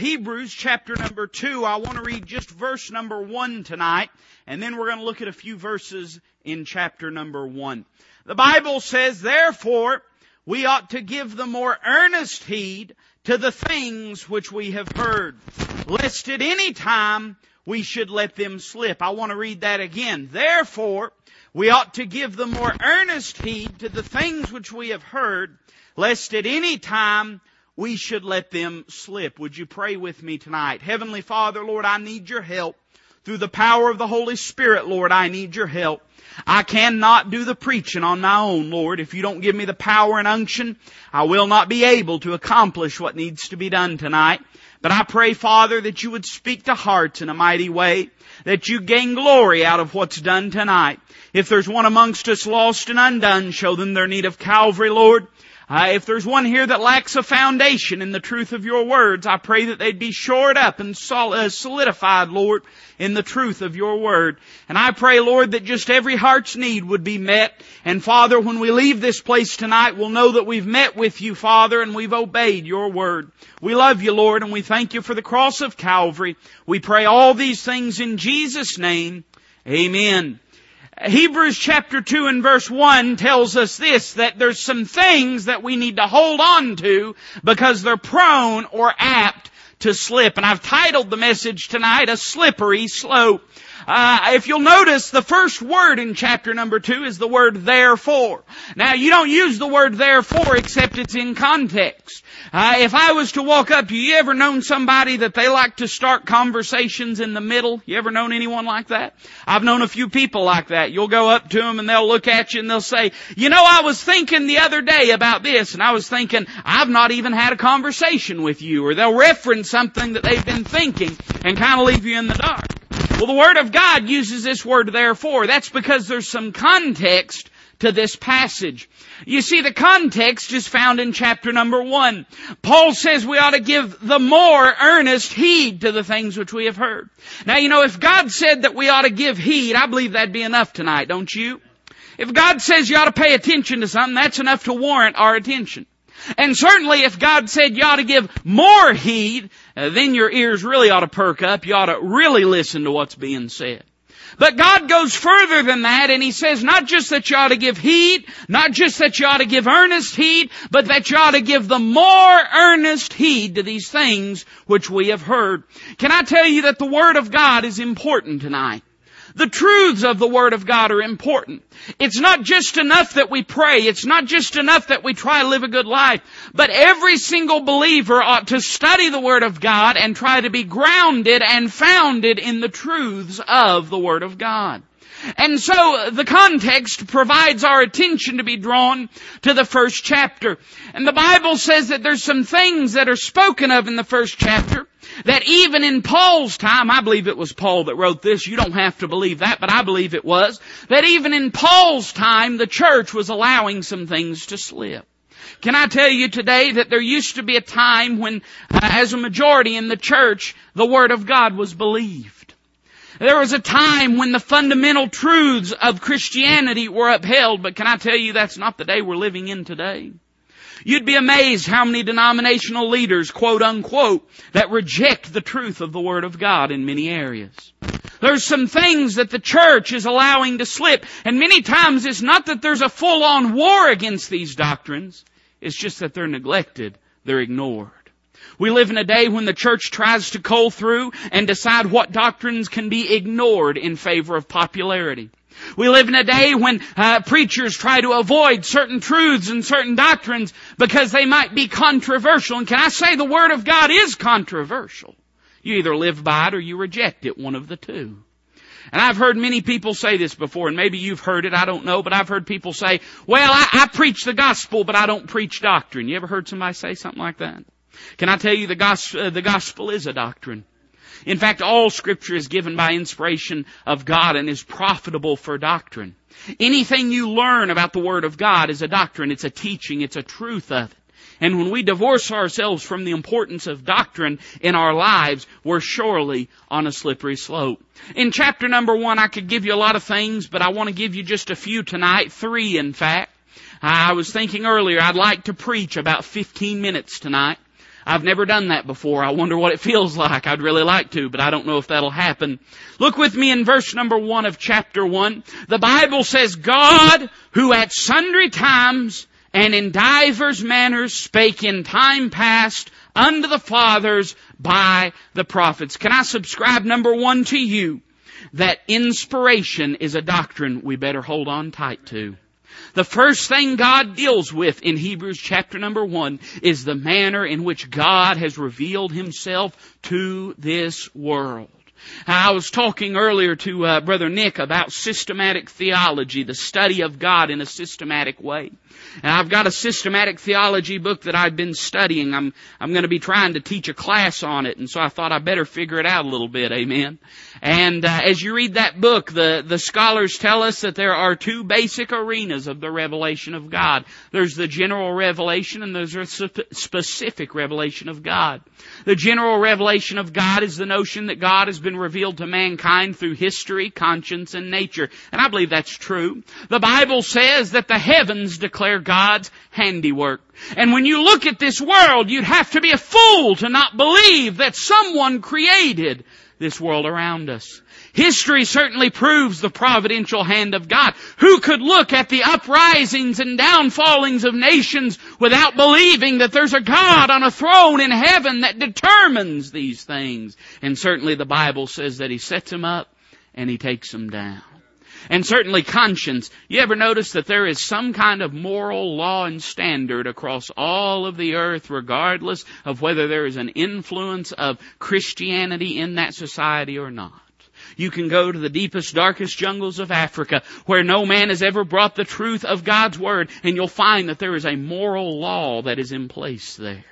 Hebrews chapter number two. I want to read just verse number one tonight, and then we're going to look at a few verses in chapter number one. The Bible says, therefore, we ought to give the more earnest heed to the things which we have heard, lest at any time we should let them slip. I want to read that again. Therefore, we ought to give the more earnest heed to the things which we have heard, lest at any time we should let them slip. Would you pray with me tonight? Heavenly Father, Lord, I need your help. Through the power of the Holy Spirit, Lord, I need your help. I cannot do the preaching on my own, Lord. If you don't give me the power and unction, I will not be able to accomplish what needs to be done tonight. But I pray, Father, that you would speak to hearts in a mighty way, that you gain glory out of what's done tonight. If there's one amongst us lost and undone, show them their need of Calvary, Lord. Uh, if there's one here that lacks a foundation in the truth of your words, I pray that they'd be shored up and uh, solidified, Lord, in the truth of your word. And I pray, Lord, that just every heart's need would be met. And Father, when we leave this place tonight, we'll know that we've met with you, Father, and we've obeyed your word. We love you, Lord, and we thank you for the cross of Calvary. We pray all these things in Jesus' name. Amen. Hebrews chapter 2 and verse 1 tells us this, that there's some things that we need to hold on to because they're prone or apt to slip. And I've titled the message tonight, A Slippery Slope. Uh, if you'll notice, the first word in chapter number two is the word therefore. Now, you don't use the word therefore except it's in context. Uh, if I was to walk up you ever known somebody that they like to start conversations in the middle? You ever known anyone like that? I've known a few people like that. You'll go up to them and they'll look at you and they'll say, you know, I was thinking the other day about this and I was thinking, I've not even had a conversation with you. Or they'll reference something that they've been thinking and kind of leave you in the dark. Well, the Word of God uses this word therefore. That's because there's some context to this passage. You see, the context is found in chapter number one. Paul says we ought to give the more earnest heed to the things which we have heard. Now, you know, if God said that we ought to give heed, I believe that'd be enough tonight, don't you? If God says you ought to pay attention to something, that's enough to warrant our attention. And certainly if God said you ought to give more heed, uh, then your ears really ought to perk up. You ought to really listen to what's being said. But God goes further than that and He says not just that you ought to give heed, not just that you ought to give earnest heed, but that you ought to give the more earnest heed to these things which we have heard. Can I tell you that the Word of God is important tonight? The truths of the Word of God are important. It's not just enough that we pray. It's not just enough that we try to live a good life. But every single believer ought to study the Word of God and try to be grounded and founded in the truths of the Word of God. And so the context provides our attention to be drawn to the first chapter. And the Bible says that there's some things that are spoken of in the first chapter that even in Paul's time, I believe it was Paul that wrote this, you don't have to believe that, but I believe it was, that even in Paul's time, the church was allowing some things to slip. Can I tell you today that there used to be a time when, uh, as a majority in the church, the Word of God was believed. There was a time when the fundamental truths of Christianity were upheld, but can I tell you that's not the day we're living in today? You'd be amazed how many denominational leaders, quote unquote, that reject the truth of the Word of God in many areas. There's some things that the church is allowing to slip, and many times it's not that there's a full-on war against these doctrines, it's just that they're neglected, they're ignored. We live in a day when the church tries to cull through and decide what doctrines can be ignored in favor of popularity. We live in a day when uh, preachers try to avoid certain truths and certain doctrines because they might be controversial. And can I say the Word of God is controversial? You either live by it or you reject it, one of the two. And I've heard many people say this before, and maybe you've heard it, I don't know, but I've heard people say, well, I, I preach the gospel, but I don't preach doctrine. You ever heard somebody say something like that? Can I tell you the gospel, uh, the gospel is a doctrine. In fact, all scripture is given by inspiration of God and is profitable for doctrine. Anything you learn about the Word of God is a doctrine, it's a teaching, it's a truth of it. And when we divorce ourselves from the importance of doctrine in our lives, we're surely on a slippery slope. In chapter number one, I could give you a lot of things, but I want to give you just a few tonight, three in fact. I was thinking earlier I'd like to preach about 15 minutes tonight. I've never done that before. I wonder what it feels like. I'd really like to, but I don't know if that'll happen. Look with me in verse number one of chapter one. The Bible says, God, who at sundry times and in divers manners spake in time past unto the fathers by the prophets. Can I subscribe number one to you? That inspiration is a doctrine we better hold on tight to. The first thing God deals with in Hebrews chapter number one is the manner in which God has revealed Himself to this world. I was talking earlier to uh, Brother Nick about systematic theology, the study of God in a systematic way. And I've got a systematic theology book that I've been studying. I'm, I'm going to be trying to teach a class on it, and so I thought I better figure it out a little bit. Amen. And uh, as you read that book, the, the scholars tell us that there are two basic arenas of the revelation of God. There's the general revelation and there's a specific revelation of God. The general revelation of God is the notion that God has been revealed to mankind through history, conscience, and nature. And I believe that's true. The Bible says that the heavens declare God's handiwork. And when you look at this world, you'd have to be a fool to not believe that someone created this world around us. History certainly proves the providential hand of God. Who could look at the uprisings and downfallings of nations without believing that there's a God on a throne in heaven that determines these things? And certainly the Bible says that He sets them up and He takes them down. And certainly conscience. You ever notice that there is some kind of moral law and standard across all of the earth regardless of whether there is an influence of Christianity in that society or not? You can go to the deepest, darkest jungles of Africa where no man has ever brought the truth of God's Word and you'll find that there is a moral law that is in place there.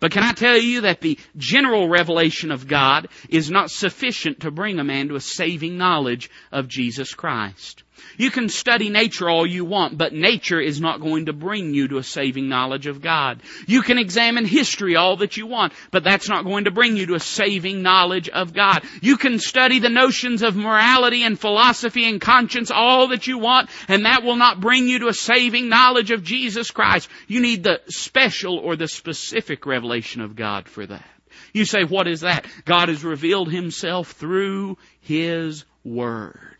But can I tell you that the general revelation of God is not sufficient to bring a man to a saving knowledge of Jesus Christ? You can study nature all you want, but nature is not going to bring you to a saving knowledge of God. You can examine history all that you want, but that's not going to bring you to a saving knowledge of God. You can study the notions of morality and philosophy and conscience all that you want, and that will not bring you to a saving knowledge of Jesus Christ. You need the special or the specific revelation of God for that. You say, what is that? God has revealed Himself through His Word.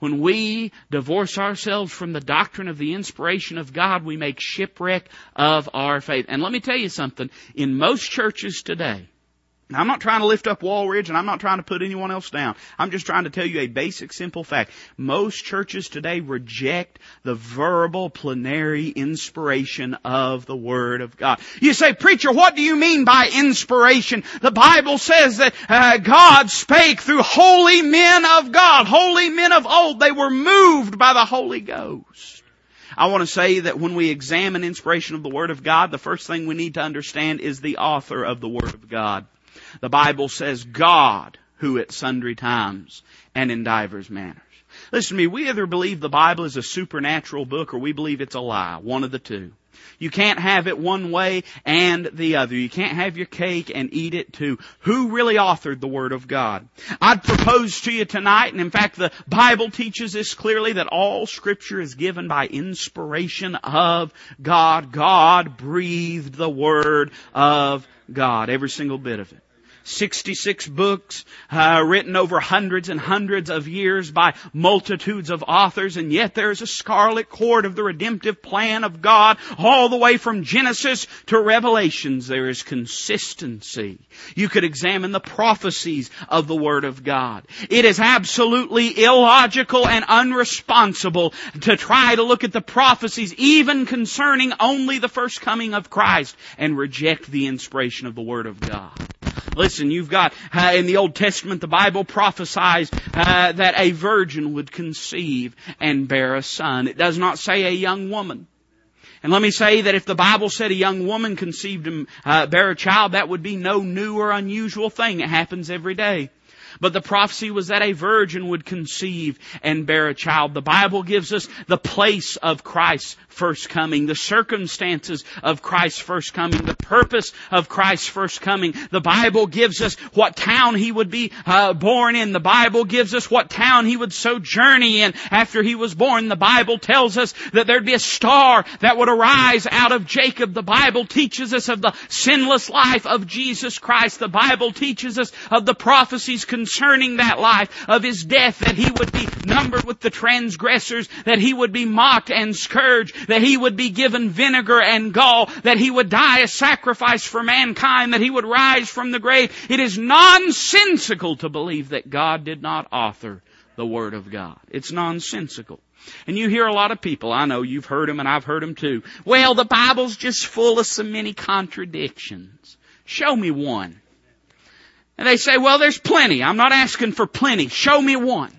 When we divorce ourselves from the doctrine of the inspiration of God, we make shipwreck of our faith. And let me tell you something. In most churches today, now, I'm not trying to lift up Walridge and I'm not trying to put anyone else down. I'm just trying to tell you a basic simple fact. Most churches today reject the verbal plenary inspiration of the Word of God. You say, preacher, what do you mean by inspiration? The Bible says that uh, God spake through holy men of God, holy men of old. They were moved by the Holy Ghost. I want to say that when we examine inspiration of the Word of God, the first thing we need to understand is the author of the Word of God. The Bible says God who at sundry times and in divers manners. Listen to me, we either believe the Bible is a supernatural book or we believe it's a lie. One of the two. You can't have it one way and the other. You can't have your cake and eat it too. Who really authored the Word of God? I'd propose to you tonight, and in fact the Bible teaches this clearly, that all Scripture is given by inspiration of God. God breathed the Word of God. Every single bit of it. 66 books uh, written over hundreds and hundreds of years by multitudes of authors and yet there's a scarlet cord of the redemptive plan of God all the way from Genesis to Revelations. There is consistency. You could examine the prophecies of the Word of God. It is absolutely illogical and unresponsible to try to look at the prophecies even concerning only the first coming of Christ and reject the inspiration of the Word of God. Listen, you've got, uh, in the Old Testament, the Bible prophesies uh, that a virgin would conceive and bear a son. It does not say a young woman. And let me say that if the Bible said a young woman conceived and uh, bear a child, that would be no new or unusual thing. It happens every day. But the prophecy was that a virgin would conceive and bear a child. The Bible gives us the place of Christ's first coming, the circumstances of Christ's first coming, the purpose of Christ's first coming. The Bible gives us what town he would be uh, born in. The Bible gives us what town he would sojourn in after he was born. The Bible tells us that there'd be a star that would arise out of Jacob. The Bible teaches us of the sinless life of Jesus Christ. The Bible teaches us of the prophecies concerning that life, of his death, that he would be numbered with the transgressors, that he would be mocked and scourged, that he would be given vinegar and gall, that he would die a sacrifice for mankind, that he would rise from the grave. It is nonsensical to believe that God did not author the Word of God. It's nonsensical. And you hear a lot of people, I know you've heard them and I've heard them too. Well, the Bible's just full of so many contradictions. Show me one. And they say, well, there's plenty. I'm not asking for plenty. Show me one.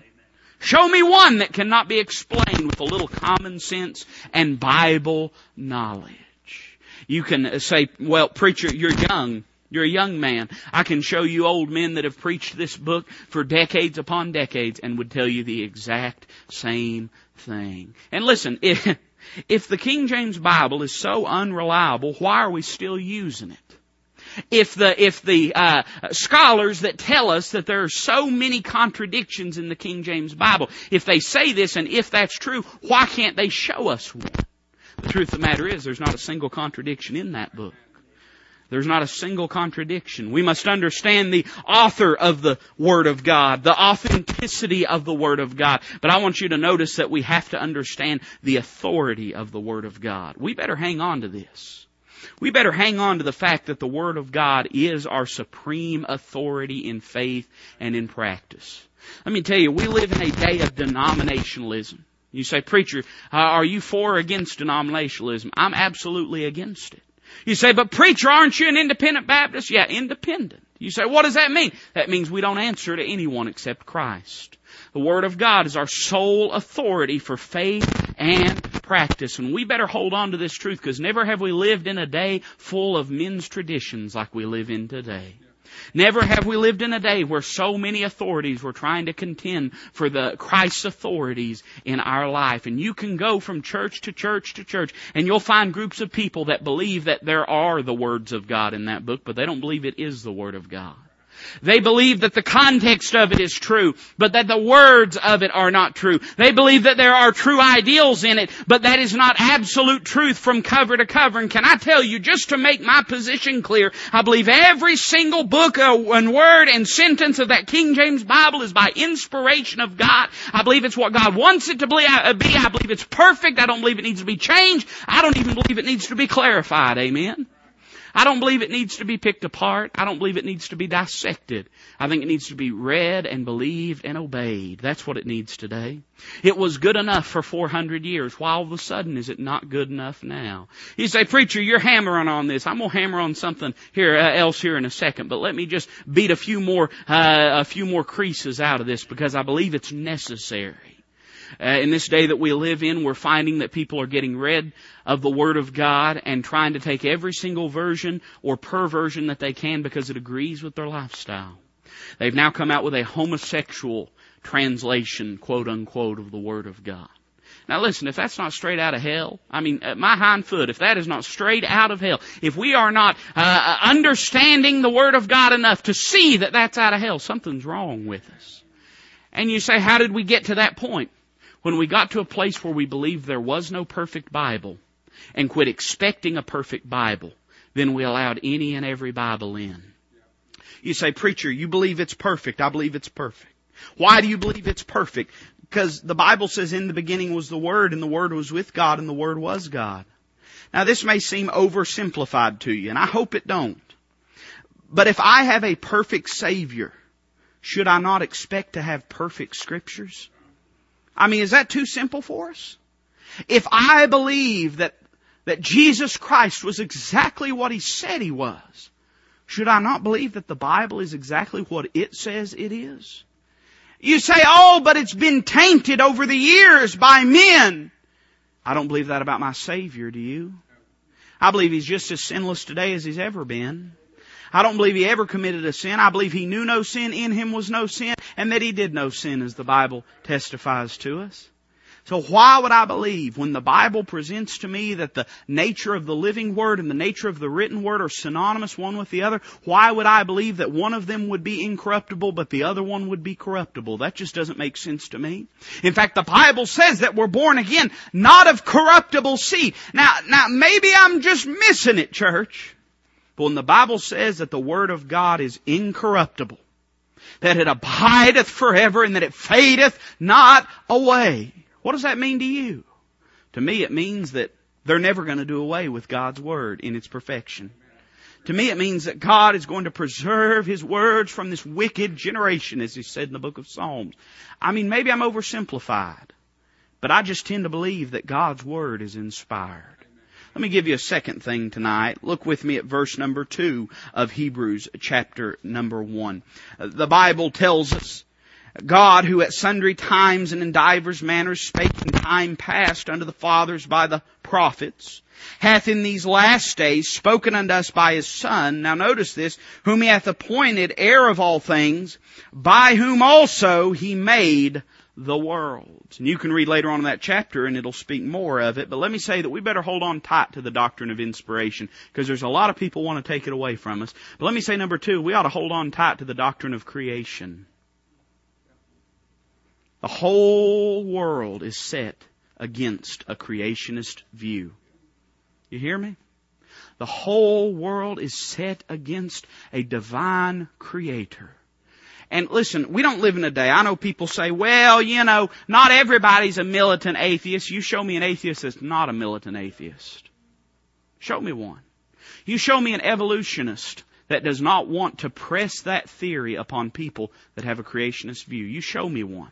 Show me one that cannot be explained with a little common sense and Bible knowledge. You can uh, say, well, preacher, you're young. You're a young man. I can show you old men that have preached this book for decades upon decades and would tell you the exact same thing. And listen, if, if the King James Bible is so unreliable, why are we still using it? If the if the uh, scholars that tell us that there are so many contradictions in the King James Bible, if they say this and if that's true, why can't they show us one? The truth of the matter is, there's not a single contradiction in that book. There's not a single contradiction. We must understand the author of the Word of God, the authenticity of the Word of God. But I want you to notice that we have to understand the authority of the Word of God. We better hang on to this. We better hang on to the fact that the Word of God is our supreme authority in faith and in practice. Let me tell you, we live in a day of denominationalism. You say, preacher, uh, are you for or against denominationalism? I'm absolutely against it. You say, but preacher, aren't you an independent Baptist? Yeah, independent. You say, what does that mean? That means we don't answer to anyone except Christ. The Word of God is our sole authority for faith and practice. And we better hold on to this truth because never have we lived in a day full of men's traditions like we live in today. Never have we lived in a day where so many authorities were trying to contend for the Christ's authorities in our life. And you can go from church to church to church and you'll find groups of people that believe that there are the words of God in that book, but they don't believe it is the Word of God. They believe that the context of it is true, but that the words of it are not true. They believe that there are true ideals in it, but that is not absolute truth from cover to cover. And can I tell you, just to make my position clear, I believe every single book uh, and word and sentence of that King James Bible is by inspiration of God. I believe it's what God wants it to be. Uh, I believe it's perfect. I don't believe it needs to be changed. I don't even believe it needs to be clarified. Amen. I don't believe it needs to be picked apart. I don't believe it needs to be dissected. I think it needs to be read and believed and obeyed. That's what it needs today. It was good enough for 400 years. Why all of a sudden is it not good enough now? You say, preacher, you're hammering on this. I'm going to hammer on something here uh, else here in a second, but let me just beat a few more, uh, a few more creases out of this because I believe it's necessary. Uh, in this day that we live in, we're finding that people are getting rid of the Word of God and trying to take every single version or perversion that they can because it agrees with their lifestyle. They've now come out with a homosexual translation, quote unquote, of the Word of God. Now listen, if that's not straight out of hell, I mean, my hind foot, if that is not straight out of hell, if we are not uh, understanding the Word of God enough to see that that's out of hell, something's wrong with us. And you say, how did we get to that point? When we got to a place where we believed there was no perfect Bible and quit expecting a perfect Bible, then we allowed any and every Bible in. You say, preacher, you believe it's perfect. I believe it's perfect. Why do you believe it's perfect? Because the Bible says in the beginning was the Word and the Word was with God and the Word was God. Now this may seem oversimplified to you and I hope it don't. But if I have a perfect Savior, should I not expect to have perfect scriptures? I mean, is that too simple for us? If I believe that, that Jesus Christ was exactly what He said He was, should I not believe that the Bible is exactly what it says it is? You say, oh, but it's been tainted over the years by men. I don't believe that about my Savior, do you? I believe He's just as sinless today as He's ever been. I don't believe he ever committed a sin. I believe he knew no sin, in him was no sin, and that he did no sin as the Bible testifies to us. So why would I believe when the Bible presents to me that the nature of the living word and the nature of the written word are synonymous one with the other? Why would I believe that one of them would be incorruptible but the other one would be corruptible? That just doesn't make sense to me. In fact, the Bible says that we're born again not of corruptible seed. Now, now maybe I'm just missing it, church. But when the Bible says that the Word of God is incorruptible, that it abideth forever and that it fadeth not away, what does that mean to you? To me, it means that they're never going to do away with God's Word in its perfection. To me, it means that God is going to preserve His words from this wicked generation, as He said in the book of Psalms. I mean, maybe I'm oversimplified, but I just tend to believe that God's Word is inspired. Let me give you a second thing tonight. Look with me at verse number two of Hebrews chapter number one. The Bible tells us God who at sundry times and in divers manners spake in time past unto the fathers by the prophets, hath in these last days spoken unto us by his Son. Now notice this, whom he hath appointed heir of all things, by whom also he made the world. And you can read later on in that chapter and it'll speak more of it, but let me say that we better hold on tight to the doctrine of inspiration, because there's a lot of people want to take it away from us. But let me say number two, we ought to hold on tight to the doctrine of creation. The whole world is set against a creationist view. You hear me? The whole world is set against a divine creator. And listen, we don't live in a day, I know people say, well, you know, not everybody's a militant atheist. You show me an atheist that's not a militant atheist. Show me one. You show me an evolutionist that does not want to press that theory upon people that have a creationist view. You show me one.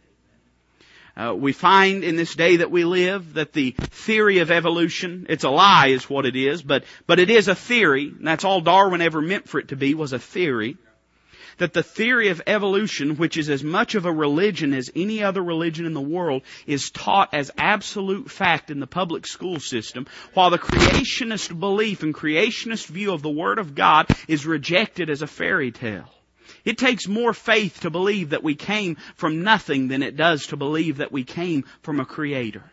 Uh, we find in this day that we live that the theory of evolution, it's a lie is what it is, but, but it is a theory, and that's all Darwin ever meant for it to be, was a theory. That the theory of evolution, which is as much of a religion as any other religion in the world, is taught as absolute fact in the public school system, while the creationist belief and creationist view of the Word of God is rejected as a fairy tale. It takes more faith to believe that we came from nothing than it does to believe that we came from a creator.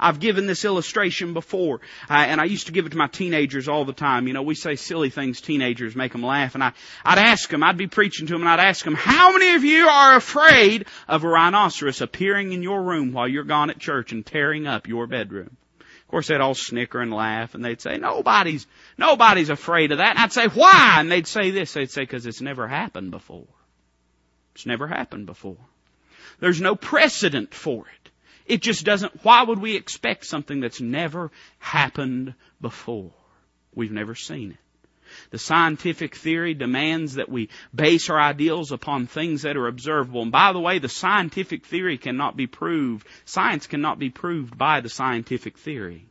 I've given this illustration before, uh, and I used to give it to my teenagers all the time. You know, we say silly things, teenagers make them laugh, and I, I'd ask them, I'd be preaching to them, and I'd ask them, how many of you are afraid of a rhinoceros appearing in your room while you're gone at church and tearing up your bedroom? Of course, they'd all snicker and laugh, and they'd say, nobody's, nobody's afraid of that. And I'd say, why? And they'd say this. They'd say, because it's never happened before. It's never happened before. There's no precedent for it. It just doesn't, why would we expect something that's never happened before? We've never seen it. The scientific theory demands that we base our ideals upon things that are observable. And by the way, the scientific theory cannot be proved. Science cannot be proved by the scientific theory.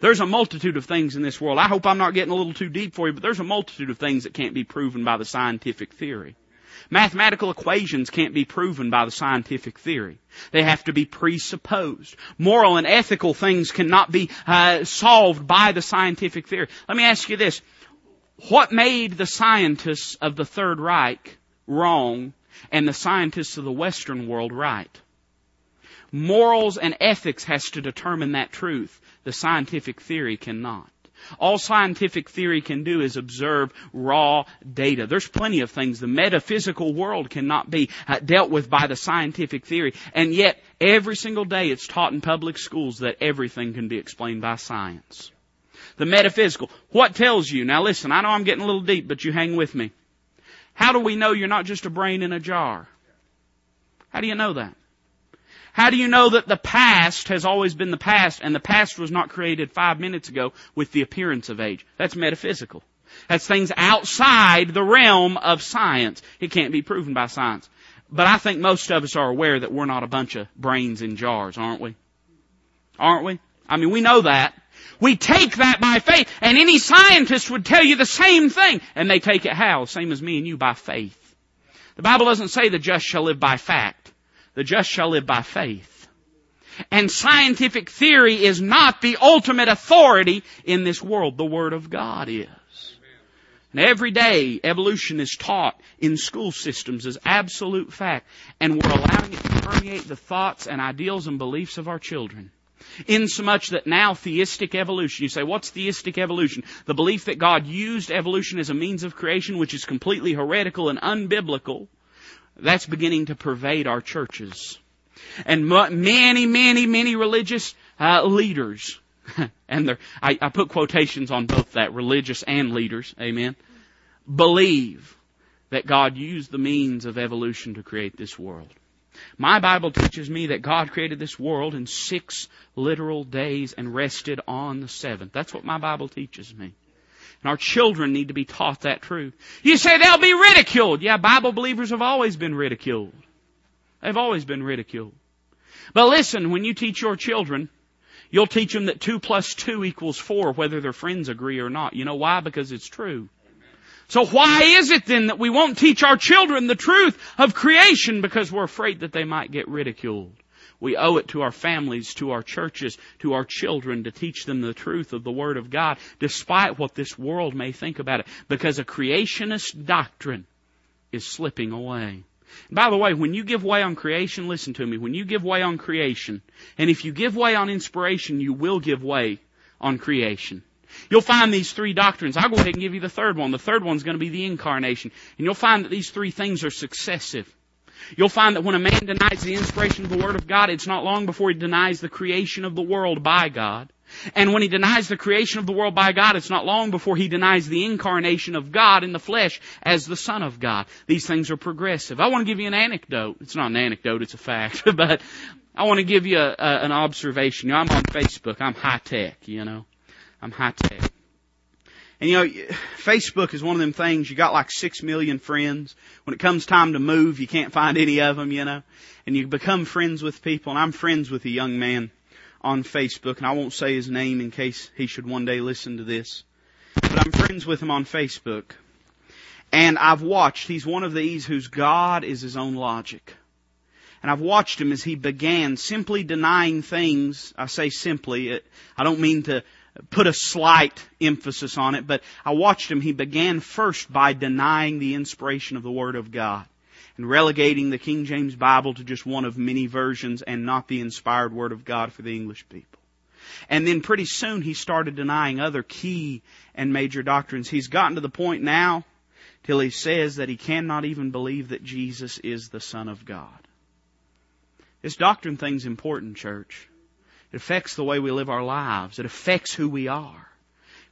There's a multitude of things in this world. I hope I'm not getting a little too deep for you, but there's a multitude of things that can't be proven by the scientific theory. Mathematical equations can't be proven by the scientific theory. They have to be presupposed. Moral and ethical things cannot be uh, solved by the scientific theory. Let me ask you this. What made the scientists of the Third Reich wrong and the scientists of the Western world right? Morals and ethics has to determine that truth. The scientific theory cannot. All scientific theory can do is observe raw data. There's plenty of things. The metaphysical world cannot be uh, dealt with by the scientific theory. And yet, every single day it's taught in public schools that everything can be explained by science the metaphysical. What tells you? Now listen, I know I'm getting a little deep, but you hang with me. How do we know you're not just a brain in a jar? How do you know that? How do you know that the past has always been the past and the past was not created five minutes ago with the appearance of age? That's metaphysical. That's things outside the realm of science. It can't be proven by science. But I think most of us are aware that we're not a bunch of brains in jars, aren't we? Aren't we? I mean, we know that. We take that by faith. And any scientist would tell you the same thing. And they take it how? Same as me and you, by faith. The Bible doesn't say the just shall live by fact. The just shall live by faith. And scientific theory is not the ultimate authority in this world. The Word of God is. And every day evolution is taught in school systems as absolute fact. And we're allowing it to permeate the thoughts and ideals and beliefs of our children. Insomuch that now theistic evolution, you say, what's theistic evolution? The belief that God used evolution as a means of creation, which is completely heretical and unbiblical, that's beginning to pervade our churches. And many, many, many religious uh, leaders, and I, I put quotations on both that, religious and leaders, amen, believe that God used the means of evolution to create this world. My Bible teaches me that God created this world in six literal days and rested on the seventh. That's what my Bible teaches me. And our children need to be taught that truth. You say they'll be ridiculed. Yeah, Bible believers have always been ridiculed. They've always been ridiculed. But listen, when you teach your children, you'll teach them that two plus two equals four, whether their friends agree or not. You know why? Because it's true. So why is it then that we won't teach our children the truth of creation because we're afraid that they might get ridiculed? We owe it to our families, to our churches, to our children to teach them the truth of the Word of God, despite what this world may think about it, because a creationist doctrine is slipping away. by the way, when you give way on creation, listen to me, when you give way on creation, and if you give way on inspiration, you will give way on creation. You'll find these three doctrines. I'll go ahead and give you the third one. The third one's going to be the incarnation. And you'll find that these three things are successive. You'll find that when a man denies the inspiration of the Word of God, it's not long before he denies the creation of the world by God. And when he denies the creation of the world by God, it's not long before he denies the incarnation of God in the flesh as the Son of God. These things are progressive. I want to give you an anecdote. It's not an anecdote, it's a fact. but I want to give you a, a, an observation. You know, I'm on Facebook. I'm high tech, you know. I'm high tech. And you know, Facebook is one of them things, you got like six million friends. When it comes time to move, you can't find any of them, you know. And you become friends with people, and I'm friends with a young man on Facebook, and I won't say his name in case he should one day listen to this. But I'm friends with him on Facebook. And I've watched, he's one of these whose God is his own logic. And I've watched him as he began simply denying things. I say simply, I don't mean to put a slight emphasis on it, but I watched him. He began first by denying the inspiration of the Word of God and relegating the King James Bible to just one of many versions and not the inspired Word of God for the English people. And then pretty soon he started denying other key and major doctrines. He's gotten to the point now till he says that he cannot even believe that Jesus is the Son of God. This doctrine thing's important, church. It affects the way we live our lives. It affects who we are.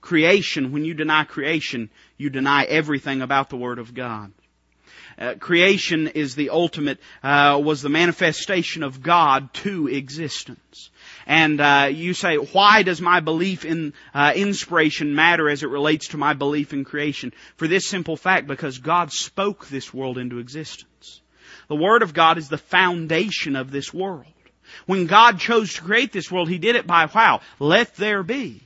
Creation, when you deny creation, you deny everything about the Word of God. Uh, creation is the ultimate, uh, was the manifestation of God to existence. And uh, you say, why does my belief in uh, inspiration matter as it relates to my belief in creation? For this simple fact, because God spoke this world into existence. The Word of God is the foundation of this world. When God chose to create this world, He did it by wow, let there be.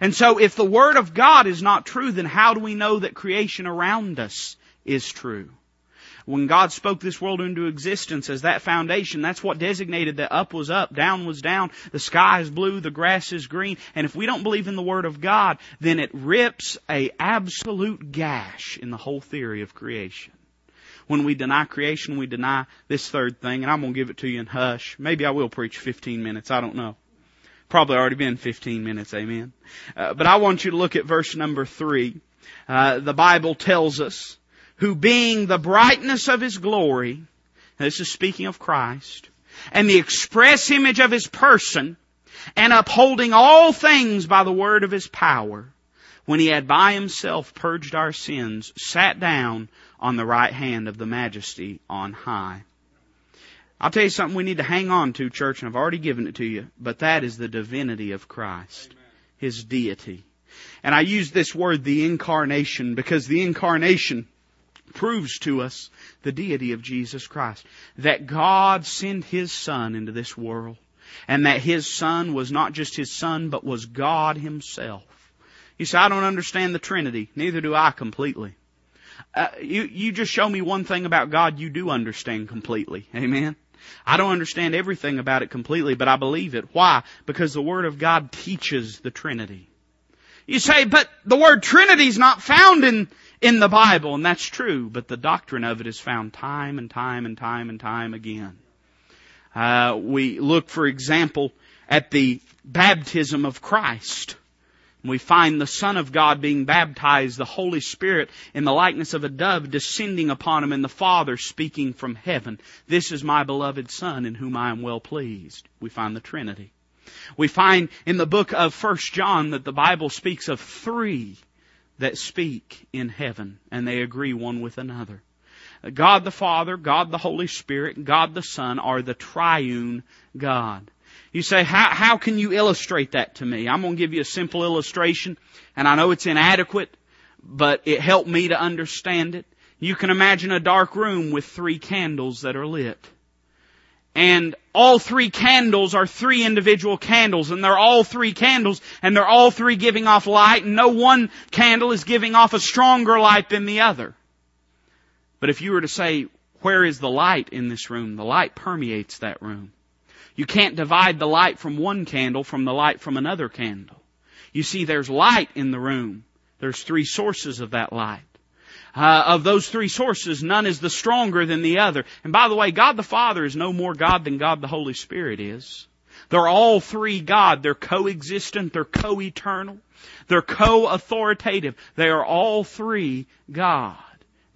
And so if the Word of God is not true, then how do we know that creation around us is true? When God spoke this world into existence as that foundation, that's what designated that up was up, down was down, the sky is blue, the grass is green. And if we don't believe in the Word of God, then it rips a absolute gash in the whole theory of creation. When we deny creation, we deny this third thing, and I'm going to give it to you in hush. Maybe I will preach 15 minutes. I don't know. Probably already been 15 minutes. Amen. Uh, but I want you to look at verse number three. Uh, the Bible tells us, who being the brightness of his glory, this is speaking of Christ, and the express image of his person, and upholding all things by the word of his power, when he had by himself purged our sins, sat down on the right hand of the majesty on high. I'll tell you something we need to hang on to, church, and I've already given it to you, but that is the divinity of Christ. His deity. And I use this word, the incarnation, because the incarnation proves to us the deity of Jesus Christ. That God sent His Son into this world. And that His Son was not just His Son, but was God Himself. You say, I don't understand the Trinity. Neither do I completely. Uh, you, you just show me one thing about God you do understand completely. Amen? I don't understand everything about it completely, but I believe it. Why? Because the Word of God teaches the Trinity. You say, but the word Trinity is not found in, in the Bible, and that's true, but the doctrine of it is found time and time and time and time again. Uh, we look, for example, at the baptism of Christ. We find the Son of God being baptized, the Holy Spirit in the likeness of a dove descending upon him, and the Father speaking from heaven. This is my beloved Son in whom I am well pleased. We find the Trinity. We find in the book of First John that the Bible speaks of three that speak in heaven, and they agree one with another. God the Father, God the Holy Spirit, God the Son are the triune God. You say, how, how can you illustrate that to me? I'm going to give you a simple illustration, and I know it's inadequate, but it helped me to understand it. You can imagine a dark room with three candles that are lit. And all three candles are three individual candles, and they're all three candles, and they're all three giving off light, and no one candle is giving off a stronger light than the other. But if you were to say, where is the light in this room? The light permeates that room. You can't divide the light from one candle from the light from another candle. You see, there's light in the room. There's three sources of that light. Uh, of those three sources, none is the stronger than the other. And by the way, God the Father is no more God than God the Holy Spirit is. They're all three God. They're coexistent. They're co-eternal. They're co-authoritative. They are all three God.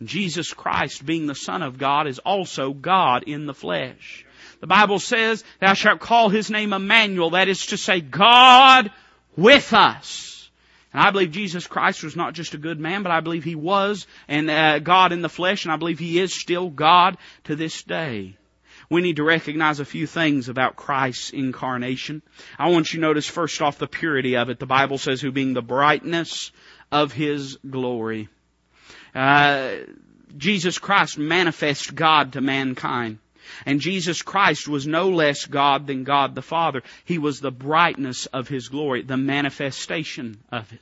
Jesus Christ, being the Son of God, is also God in the flesh. The Bible says, thou shalt call his name Emmanuel. That is to say, God with us. And I believe Jesus Christ was not just a good man, but I believe he was and uh, God in the flesh, and I believe he is still God to this day. We need to recognize a few things about Christ's incarnation. I want you to notice first off the purity of it. The Bible says, who being the brightness of his glory. Uh, Jesus Christ manifests God to mankind. And Jesus Christ was no less God than God the Father. He was the brightness of His glory, the manifestation of it.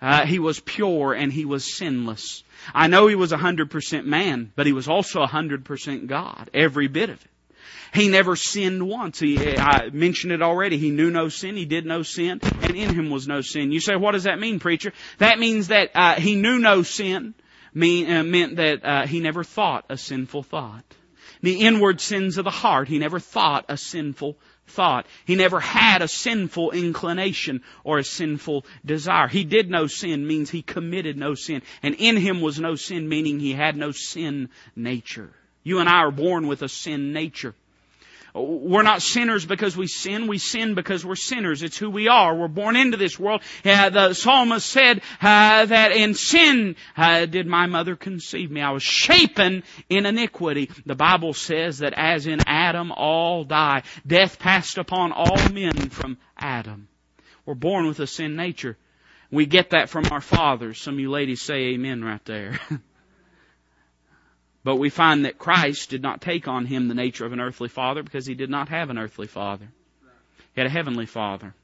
Uh, he was pure and he was sinless. I know he was a hundred percent man, but he was also a hundred percent God, every bit of it. He never sinned once. He, I mentioned it already. He knew no sin. He did no sin, and in him was no sin. You say, what does that mean, preacher? That means that uh, he knew no sin. Mean, uh, meant that uh, he never thought a sinful thought the inward sins of the heart. He never thought a sinful thought. He never had a sinful inclination or a sinful desire. He did no sin means he committed no sin. And in him was no sin meaning he had no sin nature. You and I are born with a sin nature. We're not sinners because we sin. We sin because we're sinners. It's who we are. We're born into this world. The psalmist said uh, that in sin uh, did my mother conceive me. I was shapen in iniquity. The Bible says that as in Adam all die. Death passed upon all men from Adam. We're born with a sin nature. We get that from our fathers. Some of you ladies say amen right there. But we find that Christ did not take on him the nature of an earthly father because he did not have an earthly father. He had a heavenly father.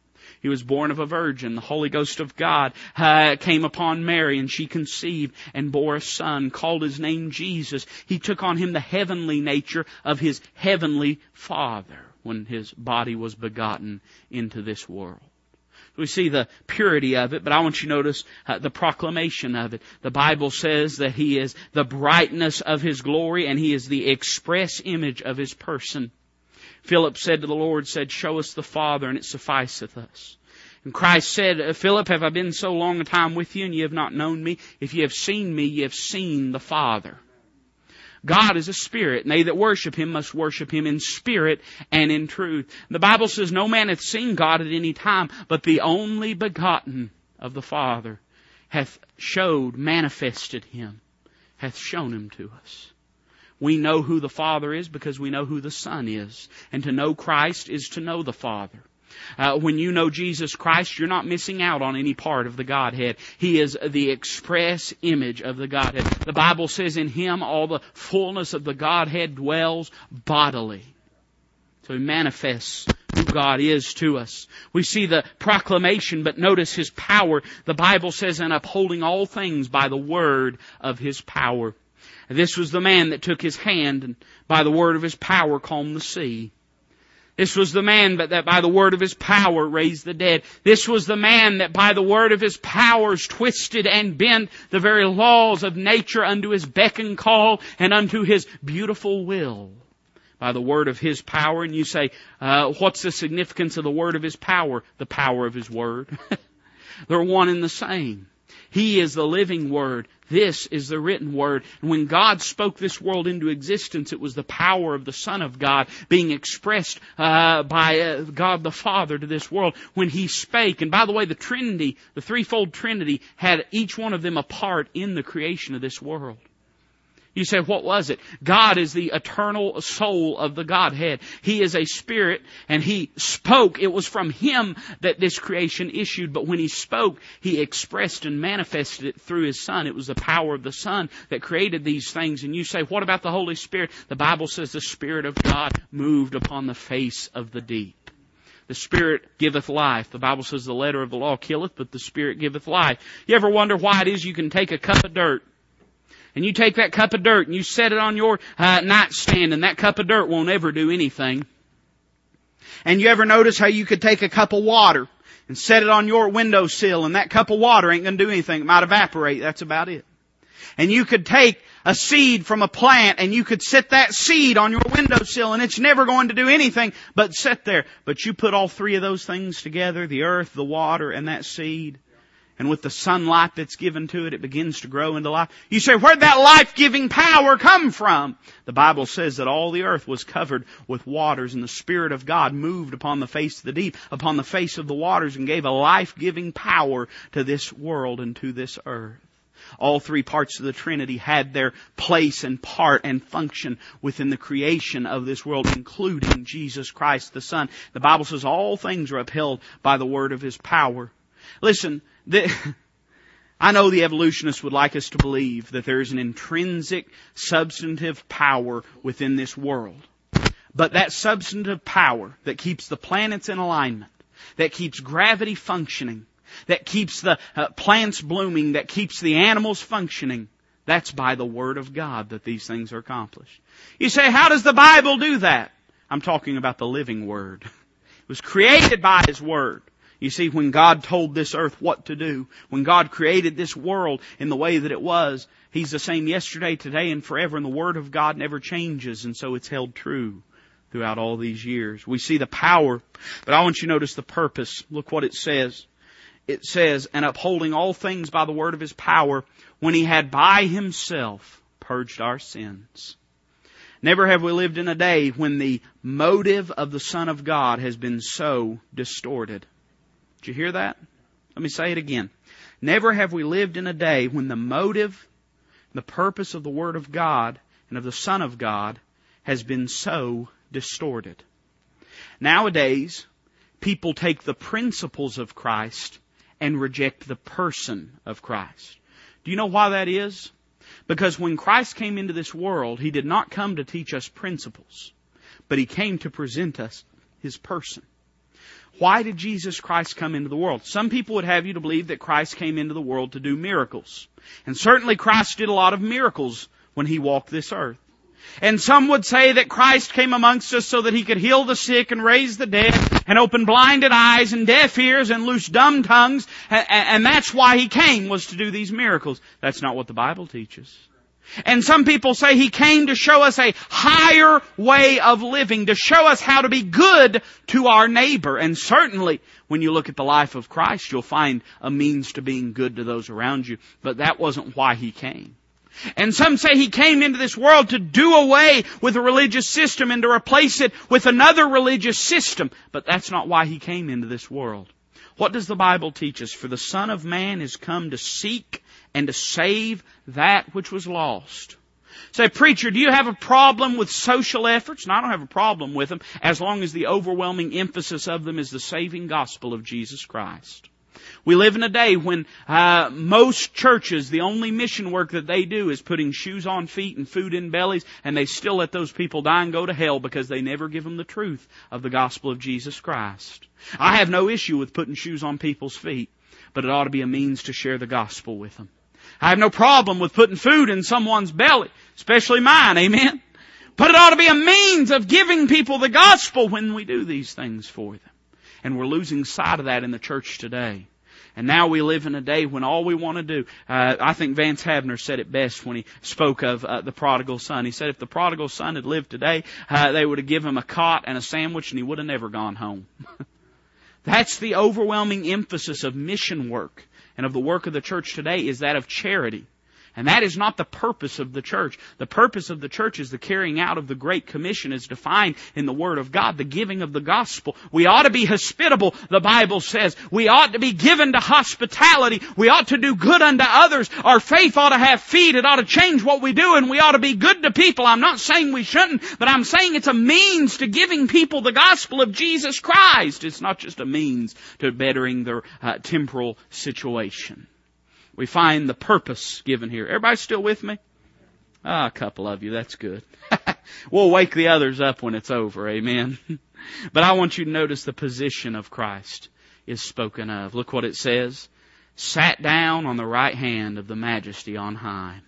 He was born of a virgin. The Holy Ghost of God uh, came upon Mary and she conceived and bore a son, called his name Jesus. He took on him the heavenly nature of his heavenly father when his body was begotten into this world. We see the purity of it, but I want you to notice uh, the proclamation of it. The Bible says that He is the brightness of His glory and He is the express image of His person. Philip said to the Lord, said, show us the Father and it sufficeth us. And Christ said, Philip, have I been so long a time with you and you have not known me? If you have seen me, you have seen the Father. God is a spirit, and they that worship him must worship him in spirit and in truth. The Bible says no man hath seen God at any time, but the only begotten of the Father hath showed, manifested him, hath shown him to us. We know who the Father is because we know who the Son is. And to know Christ is to know the Father. Uh, when you know Jesus Christ, you're not missing out on any part of the Godhead. He is the express image of the Godhead. The Bible says in Him all the fullness of the Godhead dwells bodily. So He manifests who God is to us. We see the proclamation, but notice His power. The Bible says, in upholding all things by the word of His power. This was the man that took his hand and by the word of his power calmed the sea. This was the man that by the word of his power raised the dead. This was the man that by the word of his powers twisted and bent the very laws of nature unto his beck and call and unto his beautiful will. By the word of his power, and you say, uh, what's the significance of the word of his power? The power of his word. They're one and the same. He is the living Word. This is the written Word. And when God spoke this world into existence, it was the power of the Son of God being expressed uh, by uh, God the Father to this world when He spake. And by the way, the Trinity, the threefold Trinity, had each one of them a part in the creation of this world. You say, what was it? God is the eternal soul of the Godhead. He is a spirit and He spoke. It was from Him that this creation issued, but when He spoke, He expressed and manifested it through His Son. It was the power of the Son that created these things. And you say, what about the Holy Spirit? The Bible says the Spirit of God moved upon the face of the deep. The Spirit giveth life. The Bible says the letter of the law killeth, but the Spirit giveth life. You ever wonder why it is you can take a cup of dirt and you take that cup of dirt and you set it on your uh, nightstand and that cup of dirt won't ever do anything. And you ever notice how you could take a cup of water and set it on your windowsill and that cup of water ain't gonna do anything. It might evaporate. That's about it. And you could take a seed from a plant and you could set that seed on your windowsill and it's never going to do anything but sit there. But you put all three of those things together, the earth, the water, and that seed, and with the sunlight that's given to it, it begins to grow into life. You say, where'd that life-giving power come from? The Bible says that all the earth was covered with waters and the Spirit of God moved upon the face of the deep, upon the face of the waters and gave a life-giving power to this world and to this earth. All three parts of the Trinity had their place and part and function within the creation of this world, including Jesus Christ the Son. The Bible says all things are upheld by the word of His power. Listen, I know the evolutionists would like us to believe that there is an intrinsic substantive power within this world. But that substantive power that keeps the planets in alignment, that keeps gravity functioning, that keeps the uh, plants blooming, that keeps the animals functioning, that's by the Word of God that these things are accomplished. You say, how does the Bible do that? I'm talking about the living Word. It was created by His Word. You see, when God told this earth what to do, when God created this world in the way that it was, He's the same yesterday, today, and forever, and the Word of God never changes, and so it's held true throughout all these years. We see the power, but I want you to notice the purpose. Look what it says. It says, and upholding all things by the word of his power, when he had by himself purged our sins. Never have we lived in a day when the motive of the Son of God has been so distorted. Did you hear that? Let me say it again. Never have we lived in a day when the motive, the purpose of the Word of God and of the Son of God has been so distorted. Nowadays, people take the principles of Christ and reject the person of Christ. Do you know why that is? Because when Christ came into this world, He did not come to teach us principles, but He came to present us His person. Why did Jesus Christ come into the world? Some people would have you to believe that Christ came into the world to do miracles. And certainly Christ did a lot of miracles when He walked this earth. And some would say that Christ came amongst us so that He could heal the sick and raise the dead and open blinded eyes and deaf ears and loose dumb tongues. And that's why He came, was to do these miracles. That's not what the Bible teaches. And some people say he came to show us a higher way of living, to show us how to be good to our neighbor. And certainly, when you look at the life of Christ, you'll find a means to being good to those around you. But that wasn't why he came. And some say he came into this world to do away with a religious system and to replace it with another religious system. But that's not why he came into this world. What does the Bible teach us? For the Son of Man is come to seek and to save that which was lost. Say, preacher, do you have a problem with social efforts? No, I don't have a problem with them as long as the overwhelming emphasis of them is the saving gospel of Jesus Christ. We live in a day when uh, most churches, the only mission work that they do is putting shoes on feet and food in bellies, and they still let those people die and go to hell because they never give them the truth of the gospel of Jesus Christ. I have no issue with putting shoes on people's feet, but it ought to be a means to share the gospel with them. I have no problem with putting food in someone's belly, especially mine, amen? But it ought to be a means of giving people the gospel when we do these things for them. And we're losing sight of that in the church today. And now we live in a day when all we want to do, uh, I think Vance Havner said it best when he spoke of uh, the prodigal son. He said if the prodigal son had lived today, uh, they would have given him a cot and a sandwich and he would have never gone home. That's the overwhelming emphasis of mission work and of the work of the church today is that of charity. And that is not the purpose of the church. The purpose of the church is the carrying out of the Great Commission as defined in the Word of God, the giving of the gospel. We ought to be hospitable, the Bible says. We ought to be given to hospitality. We ought to do good unto others. Our faith ought to have feet. It ought to change what we do and we ought to be good to people. I'm not saying we shouldn't, but I'm saying it's a means to giving people the gospel of Jesus Christ. It's not just a means to bettering their uh, temporal situation we find the purpose given here. Everybody still with me? Ah, a couple of you. That's good. we'll wake the others up when it's over. Amen. but I want you to notice the position of Christ is spoken of. Look what it says. Sat down on the right hand of the majesty on high.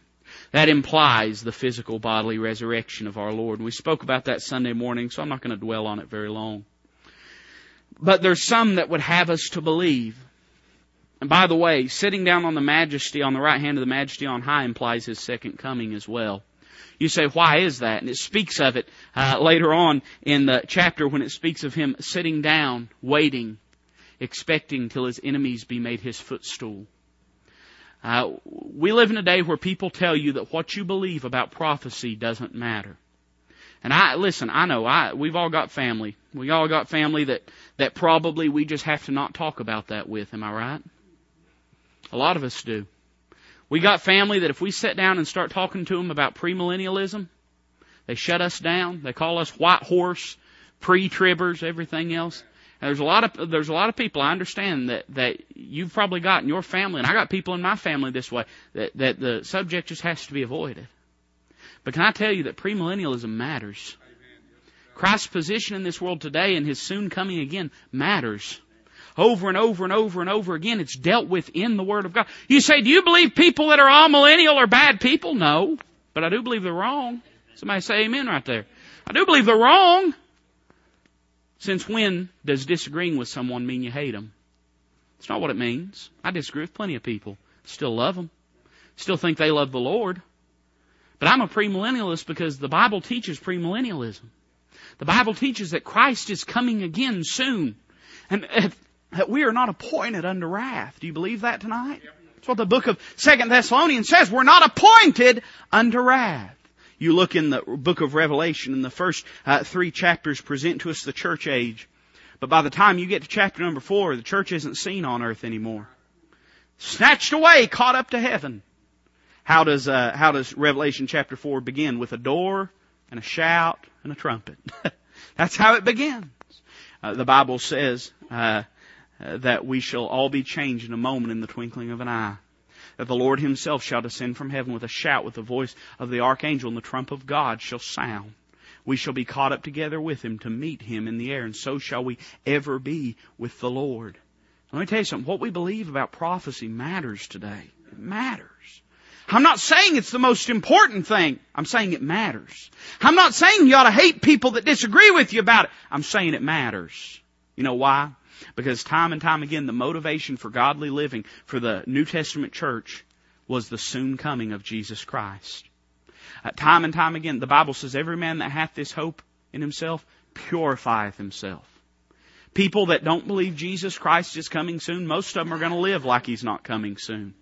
That implies the physical bodily resurrection of our Lord. We spoke about that Sunday morning, so I'm not going to dwell on it very long. But there's some that would have us to believe and by the way, sitting down on the majesty, on the right hand of the majesty on high implies his second coming as well. You say, why is that? And it speaks of it uh, later on in the chapter when it speaks of him sitting down, waiting, expecting till his enemies be made his footstool. Uh, we live in a day where people tell you that what you believe about prophecy doesn't matter. And I listen. I know. I we've all got family. We all got family that that probably we just have to not talk about that with. Am I right? A lot of us do. We got family that if we sit down and start talking to them about premillennialism, they shut us down. They call us white horse, pre-tribbers, everything else. And there's a lot of there's a lot of people I understand that that you've probably got in your family, and I got people in my family this way that that the subject just has to be avoided. But can I tell you that premillennialism matters? Christ's position in this world today and His soon coming again matters over and over and over and over again. It's dealt with in the Word of God. You say, do you believe people that are amillennial are bad people? No. But I do believe they're wrong. Somebody say amen right there. I do believe they're wrong. Since when does disagreeing with someone mean you hate them? It's not what it means. I disagree with plenty of people. Still love them. Still think they love the Lord. But I'm a premillennialist because the Bible teaches premillennialism. The Bible teaches that Christ is coming again soon. And that we are not appointed unto wrath. Do you believe that tonight? That's what the book of Second Thessalonians says. We're not appointed unto wrath. You look in the book of Revelation, and the first uh, three chapters present to us the church age. But by the time you get to chapter number four, the church isn't seen on earth anymore. Snatched away, caught up to heaven. How does uh, how does Revelation chapter four begin? With a door and a shout and a trumpet. That's how it begins. Uh, the Bible says uh, Uh, that we shall all be changed in a moment in the twinkling of an eye. That the Lord himself shall descend from heaven with a shout, with the voice of the archangel, and the trump of God shall sound. We shall be caught up together with him to meet him in the air, and so shall we ever be with the Lord. Let me tell you something. What we believe about prophecy matters today. It matters. I'm not saying it's the most important thing. I'm saying it matters. I'm not saying you ought to hate people that disagree with you about it. I'm saying it matters. You know why? Because time and time again, the motivation for godly living for the New Testament church was the soon coming of Jesus Christ. Uh, time and time again, the Bible says, every man that hath this hope in himself purifieth himself. People that don't believe Jesus Christ is coming soon, most of them are going to live like he's not coming soon.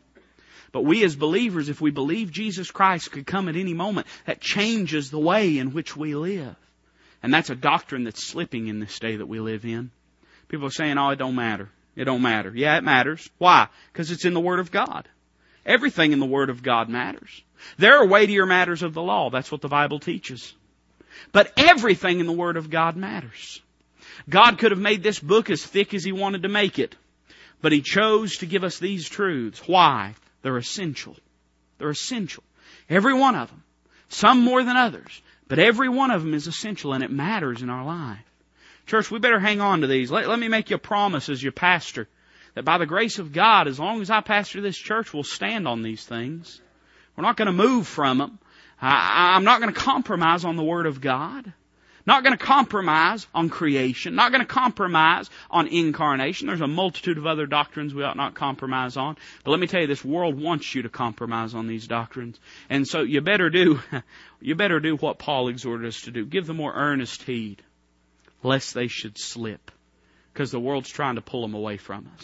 But we as believers, if we believe Jesus Christ could come at any moment, that changes the way in which we live. And that's a doctrine that's slipping in this day that we live in. People are saying, oh, it don't matter. It don't matter. Yeah, it matters. Why? Because it's in the Word of God. Everything in the Word of God matters. There are weightier matters of the law. That's what the Bible teaches. But everything in the Word of God matters. God could have made this book as thick as He wanted to make it. But He chose to give us these truths. Why? They're essential. They're essential. Every one of them. Some more than others. But every one of them is essential and it matters in our life. Church, we better hang on to these. Let, let me make you a promise as your pastor that by the grace of God, as long as I pastor this church, we'll stand on these things. We're not going to move from them. I, I'm not going to compromise on the Word of God. Not going to compromise on creation. Not going to compromise on incarnation. There's a multitude of other doctrines we ought not compromise on. But let me tell you, this world wants you to compromise on these doctrines. And so you better do, you better do what Paul exhorted us to do. Give them more earnest heed, lest they should slip. Because the world's trying to pull them away from us.